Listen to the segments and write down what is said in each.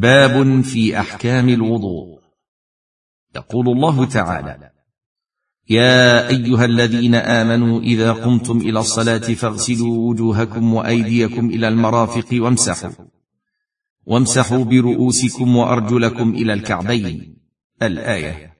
باب في أحكام الوضوء. يقول الله تعالى يا أيها الذين آمنوا إذا قمتم إلى الصلاة فاغسلوا وجوهكم وأيديكم إلى المرافق وامسحوا. وامسحوا برؤوسكم وأرجلكم إلى الكعبين. الآية.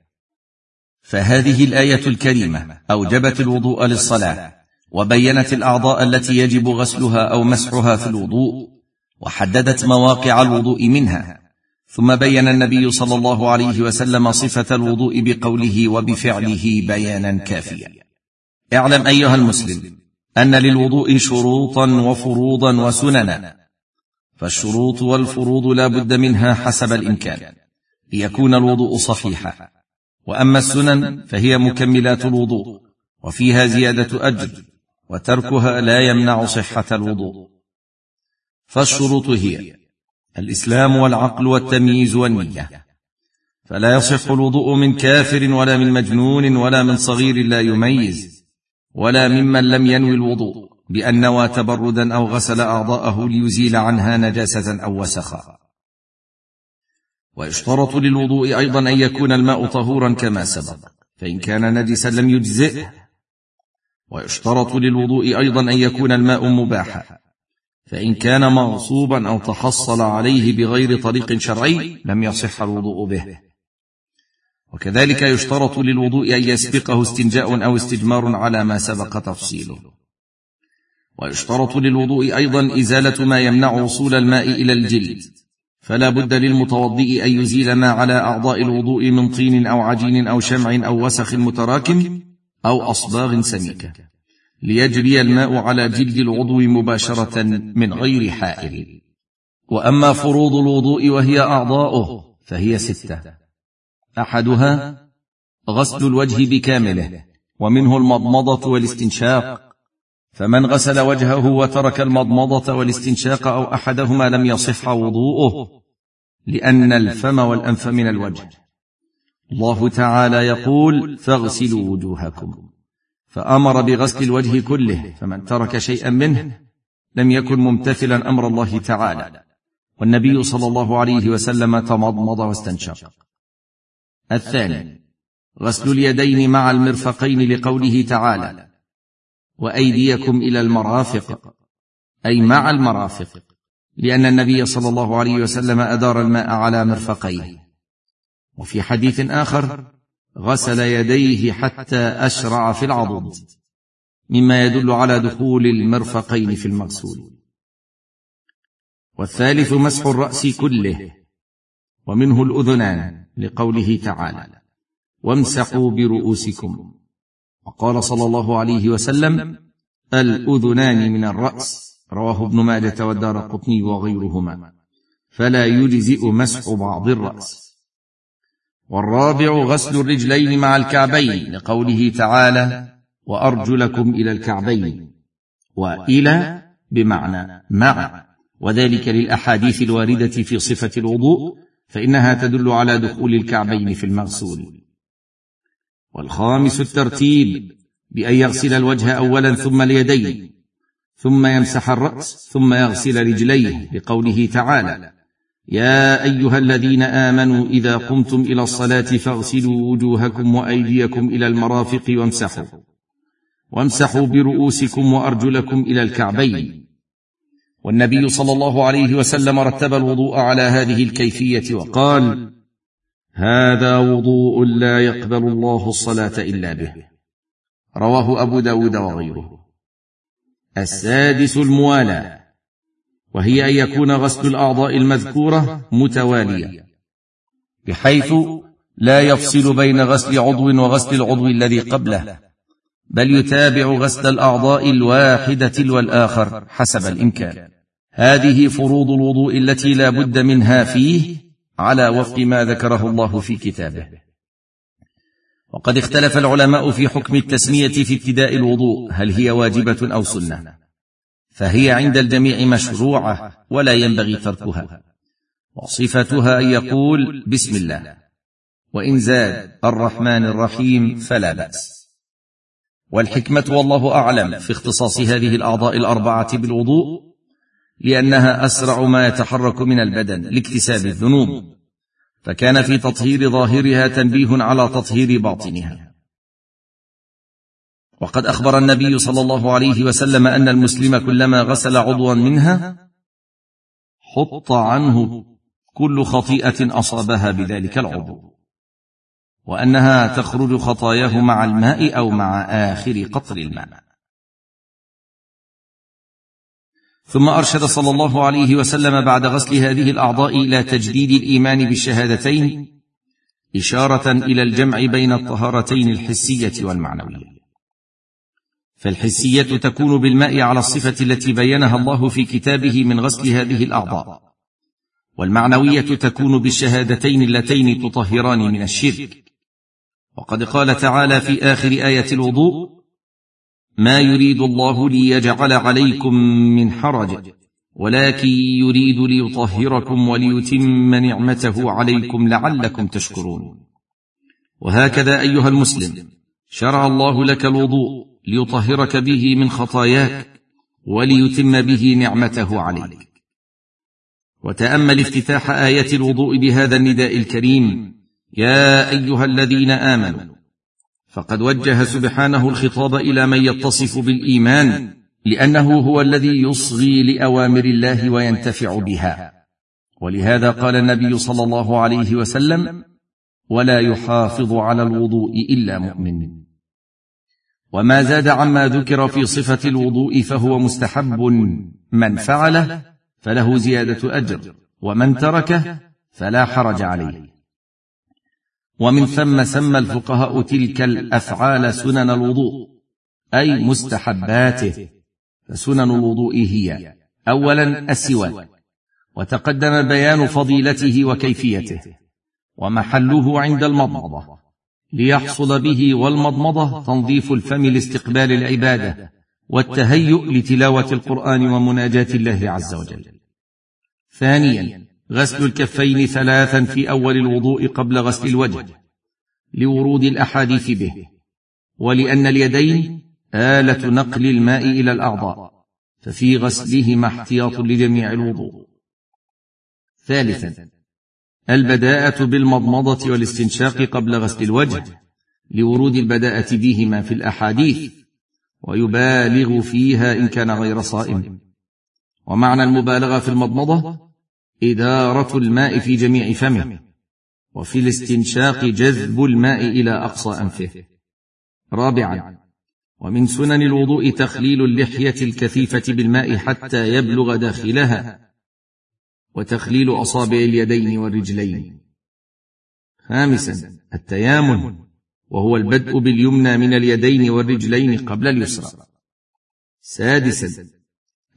فهذه الآية الكريمة أوجبت الوضوء للصلاة وبينت الأعضاء التي يجب غسلها أو مسحها في الوضوء وحددت مواقع الوضوء منها. ثم بين النبي صلى الله عليه وسلم صفة الوضوء بقوله وبفعله بيانا كافيا. اعلم أيها المسلم أن للوضوء شروطا وفروضا وسننا. فالشروط والفروض لا بد منها حسب الإمكان ليكون الوضوء صحيحا. وأما السنن فهي مكملات الوضوء وفيها زيادة أجر وتركها لا يمنع صحة الوضوء. فالشروط هي الإسلام والعقل والتمييز والنية. فلا يصح الوضوء من كافر ولا من مجنون ولا من صغير لا يميز ولا ممن لم ينوي الوضوء بأن نوى تبردا أو غسل أعضاءه ليزيل عنها نجاسة أو وسخا. ويشترط للوضوء أيضا أن يكون الماء طهورا كما سبق فإن كان نجسا لم يجزئه. ويشترط للوضوء أيضا أن يكون الماء مباحا. فإن كان مغصوبا أو تحصل عليه بغير طريق شرعي لم يصح الوضوء به. وكذلك يشترط للوضوء أن يسبقه استنجاء أو استجمار على ما سبق تفصيله. ويشترط للوضوء أيضا إزالة ما يمنع وصول الماء إلى الجلد. فلا بد للمتوضئ أن يزيل ما على أعضاء الوضوء من طين أو عجين أو شمع أو وسخ متراكم أو أصباغ سميكة. ليجري الماء على جلد العضو مباشرة من غير حائل. وأما فروض الوضوء وهي أعضاؤه فهي ستة. أحدها غسل الوجه بكامله ومنه المضمضة والاستنشاق. فمن غسل وجهه وترك المضمضة والاستنشاق أو أحدهما لم يصح وضوءه لأن الفم والأنف من الوجه. الله تعالى يقول فاغسلوا وجوهكم. فأمر بغسل الوجه كله فمن ترك شيئا منه لم يكن ممتثلا أمر الله تعالى. والنبي صلى الله عليه وسلم تمضمض واستنشق. الثاني غسل اليدين مع المرفقين لقوله تعالى. وأيديكم إلى المرافق أي مع المرافق. لأن النبي صلى الله عليه وسلم أدار الماء على مرفقيه. وفي حديث آخر غسل يديه حتى أشرع في العضد مما يدل على دخول المرفقين في المغسول. والثالث مسح الرأس كله ومنه الأذنان لقوله تعالى وامسحوا برؤوسكم. وقال صلى الله عليه وسلم الأذنان من الراس رواه ابن ماجه والدار قطني وغيرهما. فلا يجزئ مسح بعض الرأس. والرابع غسل الرجلين مع الكعبين لقوله تعالى وأرجلكم إلى الكعبين وإلى بمعنى مع وذلك للأحاديث الواردة في صفة الوضوء فإنها تدل على دخول الكعبين في المغسول. والخامس الترتيب بأن يغسل الوجه اولا ثم اليدين ثم يمسح الرأس ثم يغسل رجليه لقوله تعالى يا أيها الذين آمنوا إذا قمتم إلى الصلاة فاغسلوا وجوهكم وأيديكم إلى المرافق وامسحوا. وامسحوا برؤوسكم وأرجلكم إلى الكعبين. والنبي صلى الله عليه وسلم رتب الوضوء على هذه الكيفية وقال هذا وضوء لا يقبل الله الصلاة إلا به. رواه أبو داود وغيره. السادس الموالاه وهي أن يكون غسل الأعضاء المذكورة متوالية. بحيث لا يفصل بين غسل عضو وغسل العضو الذي قبله بل يتابع غسل الأعضاء الواحدة تلو الآخر حسب الإمكان. هذه فروض الوضوء التي لا بد منها فيه على وفق ما ذكره الله في كتابه. وقد اختلف العلماء في حكم التسمية في ابتداء الوضوء هل هي واجبة أو سنة. فهي عند الجميع مشروعة ولا ينبغي تركها. وصفتها أن يقول بسم الله. وإن زاد الرحمن الرحيم فلا بأس. والحكمة والله أعلم في اختصاص هذه الأعضاء الأربعة بالوضوء لأنها أسرع ما يتحرك من البدن لاكتساب الذنوب فكان في تطهير ظاهرها تنبيه على تطهير باطنها. وقد أخبر النبي صلى الله عليه وسلم أن المسلم كلما غسل عضوا منها حط عنه كل خطيئة أصابها بذلك العضو وأنها تخرج خطاياه مع الماء أو مع آخر قطر الماء. ثم أرشد صلى الله عليه وسلم بعد غسل هذه الأعضاء إلى تجديد الإيمان بالشهادتين إشارة إلى الجمع بين الطهارتين الحسية والمعنوية. فالحسية تكون بالماء على الصفة التي بينها الله في كتابه من غسل هذه الأعضاء. والمعنوية تكون بالشهادتين اللتين تطهران من الشرك. وقد قال تعالى في آخر آية الوضوء ما يريد الله ليجعل عليكم من حرج ولكن يريد ليطهركم وليتم نعمته عليكم لعلكم تشكرون. وهكذا أيها المسلم شرع الله لك الوضوء ليطهرك به من خطاياك وليتم به نعمته عليك. وتأمل افتتاح آية الوضوء بهذا النداء الكريم. يا أيها الذين آمنوا فقد وجه سبحانه الخطاب إلى من يتصف بالإيمان لأنه هو الذي يصغي لأوامر الله وينتفع بها. ولهذا قال النبي صلى الله عليه وسلم ولا يحافظ على الوضوء إلا مؤمن. وما زاد عما ذكر في صفة الوضوء فهو مستحب. من فعله فله زيادة أجر ومن تركه فلا حرج عليه. ومن ثم سمى الفقهاء تلك الأفعال سنن الوضوء أي مستحباته. فسنن الوضوء هي اولا السواك وتقدم بيان فضيلته وكيفيته. ومحله عند المضمضة. ليحصل به والمضمضة تنظيف الفم لاستقبال العبادة والتهيؤ لتلاوة القرآن ومناجاة الله عز وجل. ثانيا غسل الكفين ثلاثا في أول الوضوء قبل غسل الوجه لورود الأحاديث به ولأن اليدين آلة نقل الماء إلى الأعضاء ففي غسلهما احتياط لجميع الوضوء. ثالثا البداءة بالمضمضة والاستنشاق قبل غسل الوجه لورود البداءة بهما في الأحاديث ويبالغ فيها إن كان غير صائم. ومعنى المبالغة في المضمضة؟ إدارة الماء في جميع فمه وفي الاستنشاق جذب الماء إلى أقصى أنفه. رابعا ومن سنن الوضوء تخليل اللحية الكثيفة بالماء حتى يبلغ داخلها. وتخليل أصابع اليدين والرجلين. خامسا التيامن وهو البدء باليمنى من اليدين والرجلين قبل اليسرى. سادسا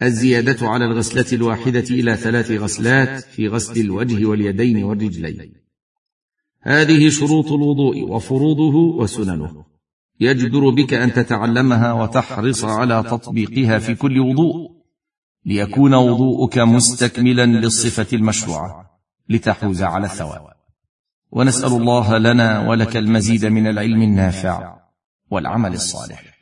الزيادة على الغسلة الواحدة إلى ثلاث غسلات في غسل الوجه واليدين والرجلين. هذه شروط الوضوء وفروضه وسننه. يجدر بك أن تتعلمها وتحرص على تطبيقها في كل وضوء. ليكون وضوءك مستكملا للصفة المشروعة لتحوز على الثواب. ونسأل الله لنا ولك المزيد من العلم النافع والعمل الصالح.